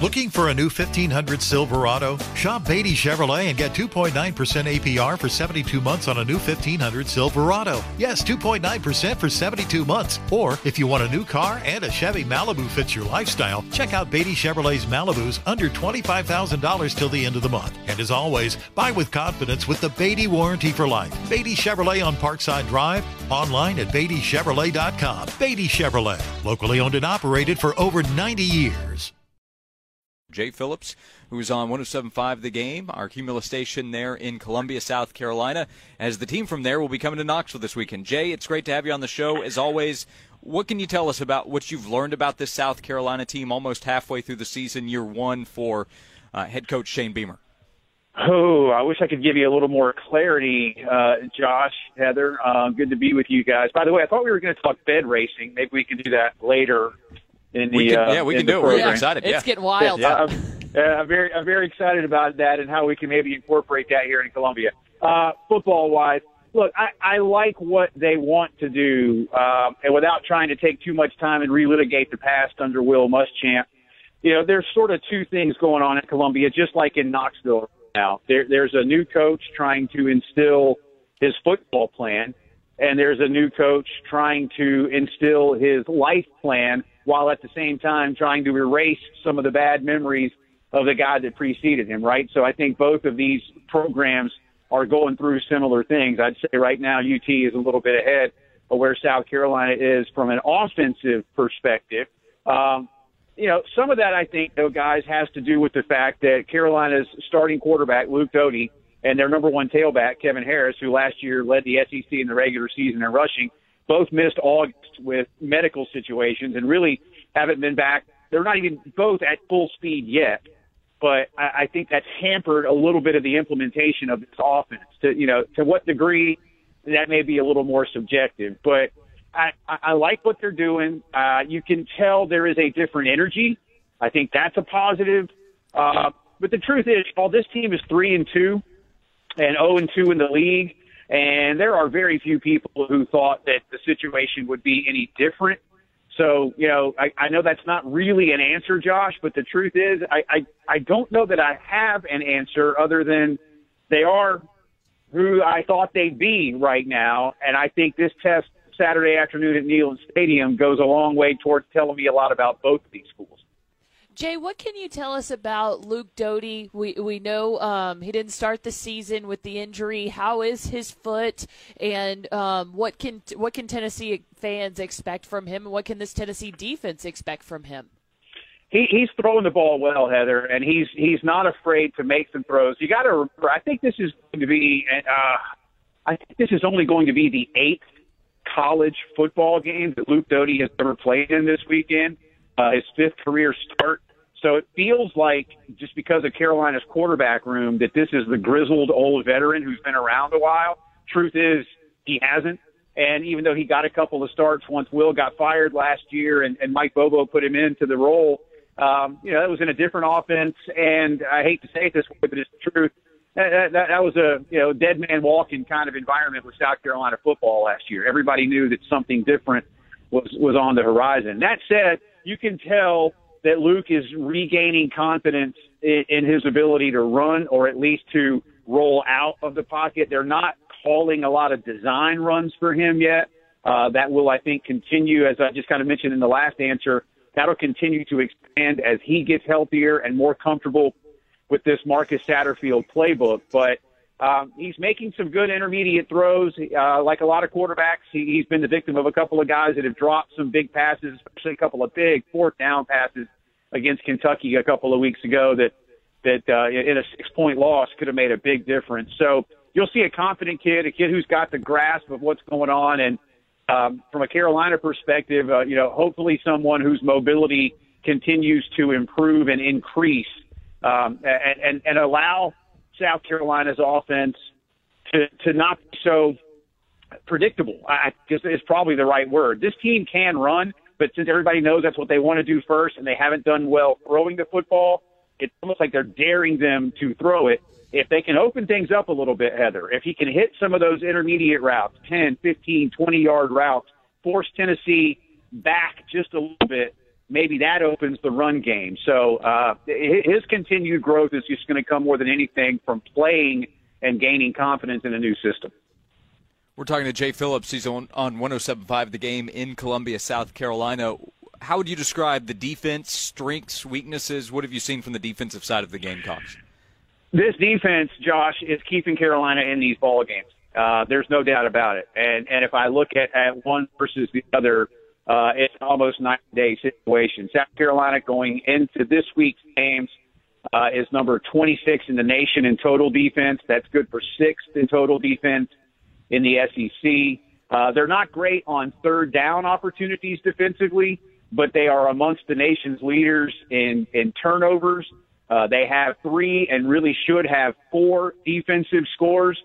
Looking for a new 1500 Silverado? Shop Beatty Chevrolet and get 2.9% APR for 72 months on a new 1500 Silverado. Yes, 2.9% for 72 months. Or if you want a new car and a Chevy Malibu fits your lifestyle, check out Beatty Chevrolet's Malibus under $25,000 till the end of the month. And as always, buy with confidence with the Beatty warranty for life. Beatty Chevrolet on Parkside Drive, online at BeattyChevrolet.com. Beatty Chevrolet, locally owned and operated for over 90 years. Jay Phillips, who's on 107.5 The Game, our Cumulus station there in Columbia, South Carolina, as the team from there will be coming to Knoxville this weekend. Jay, it's great to have you on the show. As always, what can you tell us about what you've learned about this South Carolina team almost halfway through the season, year one for uh, head coach Shane Beamer? Oh, I wish I could give you a little more clarity, uh, Josh, Heather. Uh, good to be with you guys. By the way, I thought we were going to talk bed racing. Maybe we can do that later in the we can, uh, yeah we can do it. program. We're excited. It's yeah. getting wild. Yeah. I'm, uh, I'm very I'm very excited about that and how we can maybe incorporate that here in Columbia. Uh, football wise, look, I, I like what they want to do, um, and without trying to take too much time and relitigate the past under Will Muschamp. You know, there's sort of two things going on in Columbia, just like in Knoxville now. There, there's a new coach trying to instill his football plan, and there's a new coach trying to instill his life plan while at the same time trying to erase some of the bad memories of the guy that preceded him, right? So I think both of these programs are going through similar things. I'd say right now UT is a little bit ahead of where South Carolina is from an offensive perspective. Um, you know, some of that I think, though, guys, has to do with the fact that Carolina's starting quarterback, Luke Doty, and their number one tailback, Kevin Harris, who last year led the SEC in the regular season in rushing, both missed August with medical situations and really haven't been back. They're not even both at full speed yet, but I, I think that's hampered a little bit of the implementation of this offense. To you know, to what degree that may be a little more subjective, but I, I, like what they're doing. Uh, you can tell there is a different energy. I think that's a positive. Uh, but the truth is, while this team is three and two and zero and two in the league, and there are very few people who thought that the situation would be any different. So, you know, I, I know that's not really an answer, Josh, but the truth is, I, I, I don't know that I have an answer other than they are who I thought they'd be right now. And I think this test Saturday afternoon at Neyland Stadium goes a long way towards telling me a lot about both of these schools. Jay, what can you tell us about Luke Doty? We we know um, he didn't start the season with the injury. How is his foot, and um, what can what can Tennessee fans expect from him, and what can this Tennessee defense expect from him? He, he's throwing the ball well, Heather, and he's he's not afraid to make some throws. You got to remember, I think this is going to be, uh, I think this is only going to be the eighth college football game that Luke Doty has ever played in this weekend. Uh, his fifth career start. So it feels like just because of Carolina's quarterback room that this is the grizzled old veteran who's been around a while. Truth is, he hasn't. And even though he got a couple of starts once Will got fired last year and, and Mike Bobo put him into the role, um, you know, that was in a different offense. And I hate to say it this way, but it's the truth. That, that, that was a you know dead man walking kind of environment with South Carolina football last year. Everybody knew that something different was was on the horizon. That said, you can tell that Luke is regaining confidence in, in his ability to run or at least to roll out of the pocket. They're not calling a lot of design runs for him yet. Uh, that will, I think, continue, as I just kind of mentioned in the last answer. That'll continue to expand as he gets healthier and more comfortable with this Marcus Satterfield playbook. But um, he's making some good intermediate throws. Uh, like a lot of quarterbacks, he, he's been the victim of a couple of guys that have dropped some big passes, especially a couple of big fourth down passes against Kentucky a couple of weeks ago that that uh, in a six point loss could have made a big difference. So you'll see a confident kid, a kid who's got the grasp of what's going on, and um, from a Carolina perspective, uh, you know, hopefully someone whose mobility continues to improve and increase, um, and, and and allow South Carolina's offense to to not be so predictable. I guess is probably the right word. This team can run, but since everybody knows that's what they want to do first, and they haven't done well throwing the football, it's almost like they're daring them to throw it. If they can open things up a little bit, Heather, if he can hit some of those intermediate routes, 10, 15, 20 yard routes, force Tennessee back just a little bit, maybe that opens the run game. So uh, his continued growth is just going to come more than anything from playing and gaining confidence in a new system. We're talking to Jay Phillips. He's on, on 107.5 The Game in Columbia, South Carolina. How would you describe the defense, strengths, weaknesses? What have you seen from the defensive side of the Gamecocks? This defense, Josh, is keeping Carolina in these ball games. Uh, there's no doubt about it. And and if I look at, at one versus the other, uh, it's almost nine day situation. South Carolina going into this week's games uh, is number 26 in the nation in total defense. That's good for sixth in total defense in the SEC. Uh, they're not great on third down opportunities defensively, but they are amongst the nation's leaders in, in turnovers. Uh, they have three and really should have four defensive scores.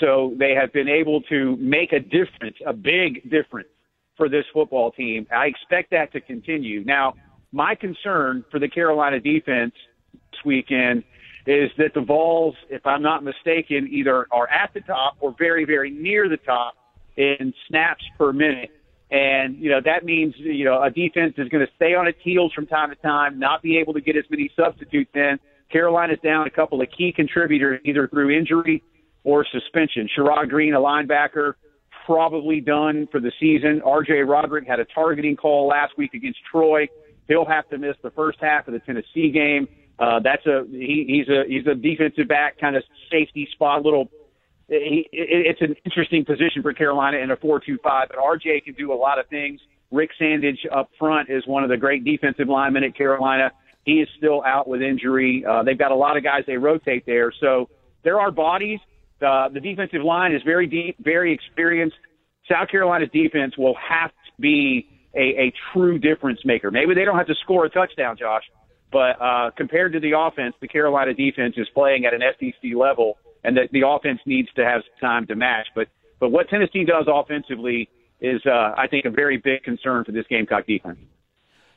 So they have been able to make a difference, a big difference for this football team. I expect that to continue. Now, my concern for the Carolina defense this weekend is that the Vols, if I'm not mistaken, either are at the top or very, very near the top in snaps per minute. And, you know, that means, you know, a defense is going to stay on its heels from time to time, not be able to get as many substitutes in. Carolina's down a couple of key contributors, either through injury or suspension. Sherrod Greene, a linebacker, probably done for the season. RJ Roderick had a targeting call last week against Troy. He'll have to miss the first half of the Tennessee game. Uh, that's a he, he's a he's a defensive back kind of safety spot. Little, it's an interesting position for Carolina in a four-two-five. But RJ can do a lot of things. Rick Sandidge up front is one of the great defensive linemen at Carolina. He is still out with injury. Uh, they've got a lot of guys they rotate there, so there are bodies. Uh, the defensive line is very deep, very experienced. South Carolina's defense will have to be a, a true difference maker. Maybe they don't have to score a touchdown, Josh, but uh, compared to the offense, the Carolina defense is playing at an SEC level, and that the offense needs to have time to match. But but what Tennessee does offensively is, uh, I think, a very big concern for this Gamecock defense.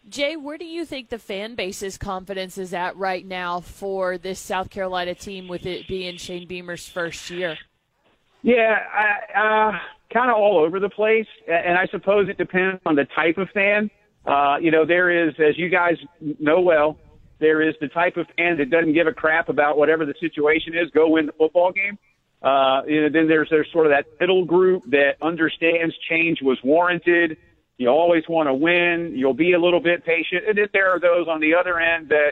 Jay, where do you think the fan base's confidence is at right now for this South Carolina team, with it being Shane Beamer's first year? Yeah, I, uh, kind of all over the place, and I suppose it depends on the type of fan. Uh, you know, there is, as you guys know well, there is the type of fan that doesn't give a crap about whatever the situation is, go win the football game. Uh, you know, then there's there's sort of that middle group that understands change was warranted. You always want to win. You'll be a little bit patient, and then there are those on the other end that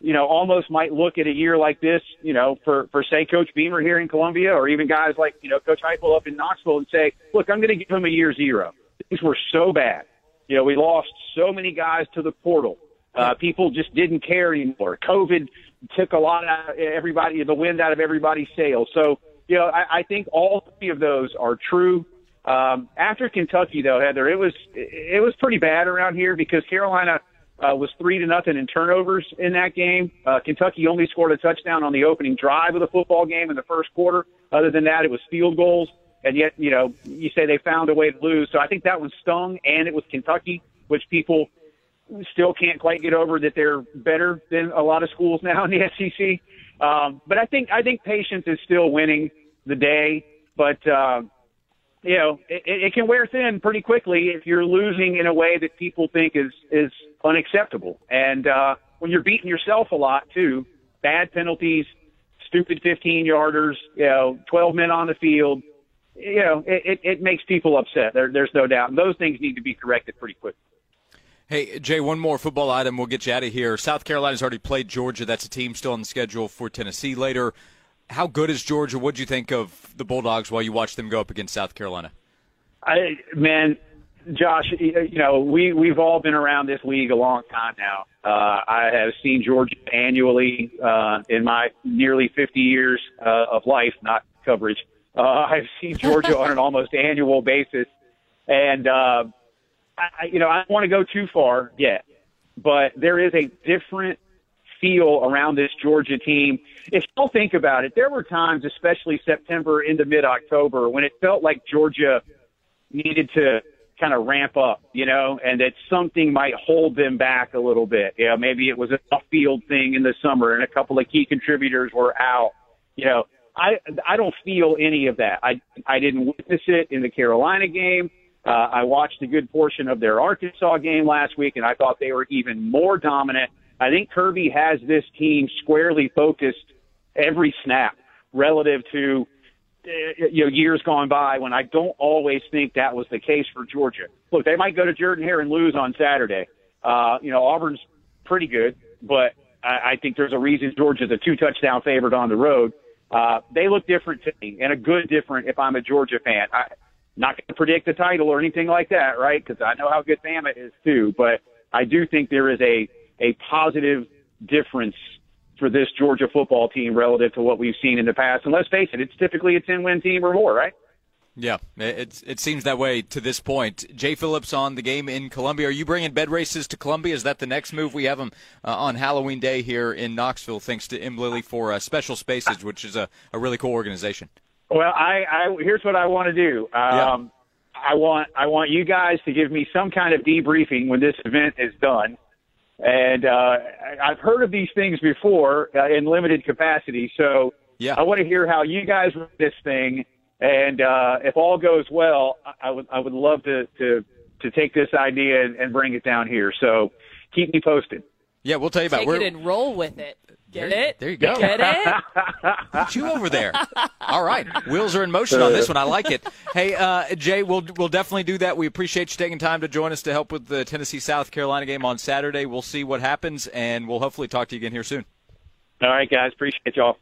you know almost might look at a year like this, you know, for for say Coach Beamer here in Columbia, or even guys like you know Coach Heupel up in Knoxville, and say, look, I'm going to give him a year zero. Things were so bad. You know, we lost so many guys to the portal. Uh, people just didn't care anymore. COVID took a lot of everybody, the wind out of everybody's sails. So, you know, I, I think all three of those are true. Um, after Kentucky, though, Heather, it was it was pretty bad around here because Carolina uh, was three to nothing in turnovers in that game. Uh, Kentucky only scored a touchdown on the opening drive of the football game in the first quarter. Other than that, it was field goals. And yet, you know, you say they found a way to lose. So I think that one stung, and it was Kentucky, which people still can't quite get over that they're better than a lot of schools now in the SEC. Um, but I think I think patience is still winning the day. But uh, you know, it, it can wear thin pretty quickly if you're losing in a way that people think is is unacceptable. And uh, when you're beating yourself a lot too, bad penalties, stupid 15 yarders, you know, 12 men on the field, you know, it, it, it makes people upset. There, there's no doubt. And those things need to be corrected pretty quickly. Hey, Jay, one more football item. We'll get you out of here. South Carolina's already played Georgia. That's a team still on the schedule for Tennessee later. How good is Georgia? What do you think of the Bulldogs while you watch them go up against South Carolina? I man, Josh, you know we we've all been around this league a long time now. Uh, I have seen Georgia annually uh, in my nearly 50 years uh, of life, not coverage. Uh, I've seen Georgia on an almost annual basis, and uh, I, you know, I don't want to go too far yet, but there is a different feel around this Georgia team. If you'll think about it, there were times, especially September into mid October, when it felt like Georgia needed to kind of ramp up, you know, and that something might hold them back a little bit. You know, maybe it was a field thing in the summer and a couple of key contributors were out. You know, I I don't feel any of that. I I didn't witness it in the Carolina game. Uh, I watched a good portion of their Arkansas game last week, and I thought they were even more dominant. I think Kirby has this team squarely focused every snap relative to uh, you know years gone by when I don't always think that was the case for Georgia. Look, they might go to Jordan Hare and lose on Saturday. Uh, you know, Auburn's pretty good, but I, I think there's a reason Georgia's a two touchdown favorite on the road. Uh, they look different to me, and a good different if I'm a Georgia fan. I, not going to predict the title or anything like that, right? Because I know how good Bama is too. But I do think there is a a positive difference for this Georgia football team relative to what we've seen in the past. And let's face it, it's typically a 10 win team or more, right? Yeah, it it seems that way to this point. Jay Phillips on the game in Columbia. Are you bringing bed races to Columbia? Is that the next move? We have them uh, on Halloween Day here in Knoxville, thanks to Im Lilly for uh, Special Spaces, which is a, a really cool organization. Well, I, I here's what I want to do. Um, yeah. I want I want you guys to give me some kind of debriefing when this event is done. And uh, I've heard of these things before uh, in limited capacity, so yeah. I want to hear how you guys run this thing. And uh, if all goes well, I would I would love to to to take this idea and, and bring it down here. So keep me posted. Yeah, we'll tell you about Take it and roll with it. Get there, it? There you go. Get it? Put you over there. All right, wheels are in motion on this one. I like it. Hey, uh, Jay, we'll we'll definitely do that. We appreciate you taking time to join us to help with the Tennessee South Carolina game on Saturday. We'll see what happens, and we'll hopefully talk to you again here soon. All right, guys. Appreciate y'all.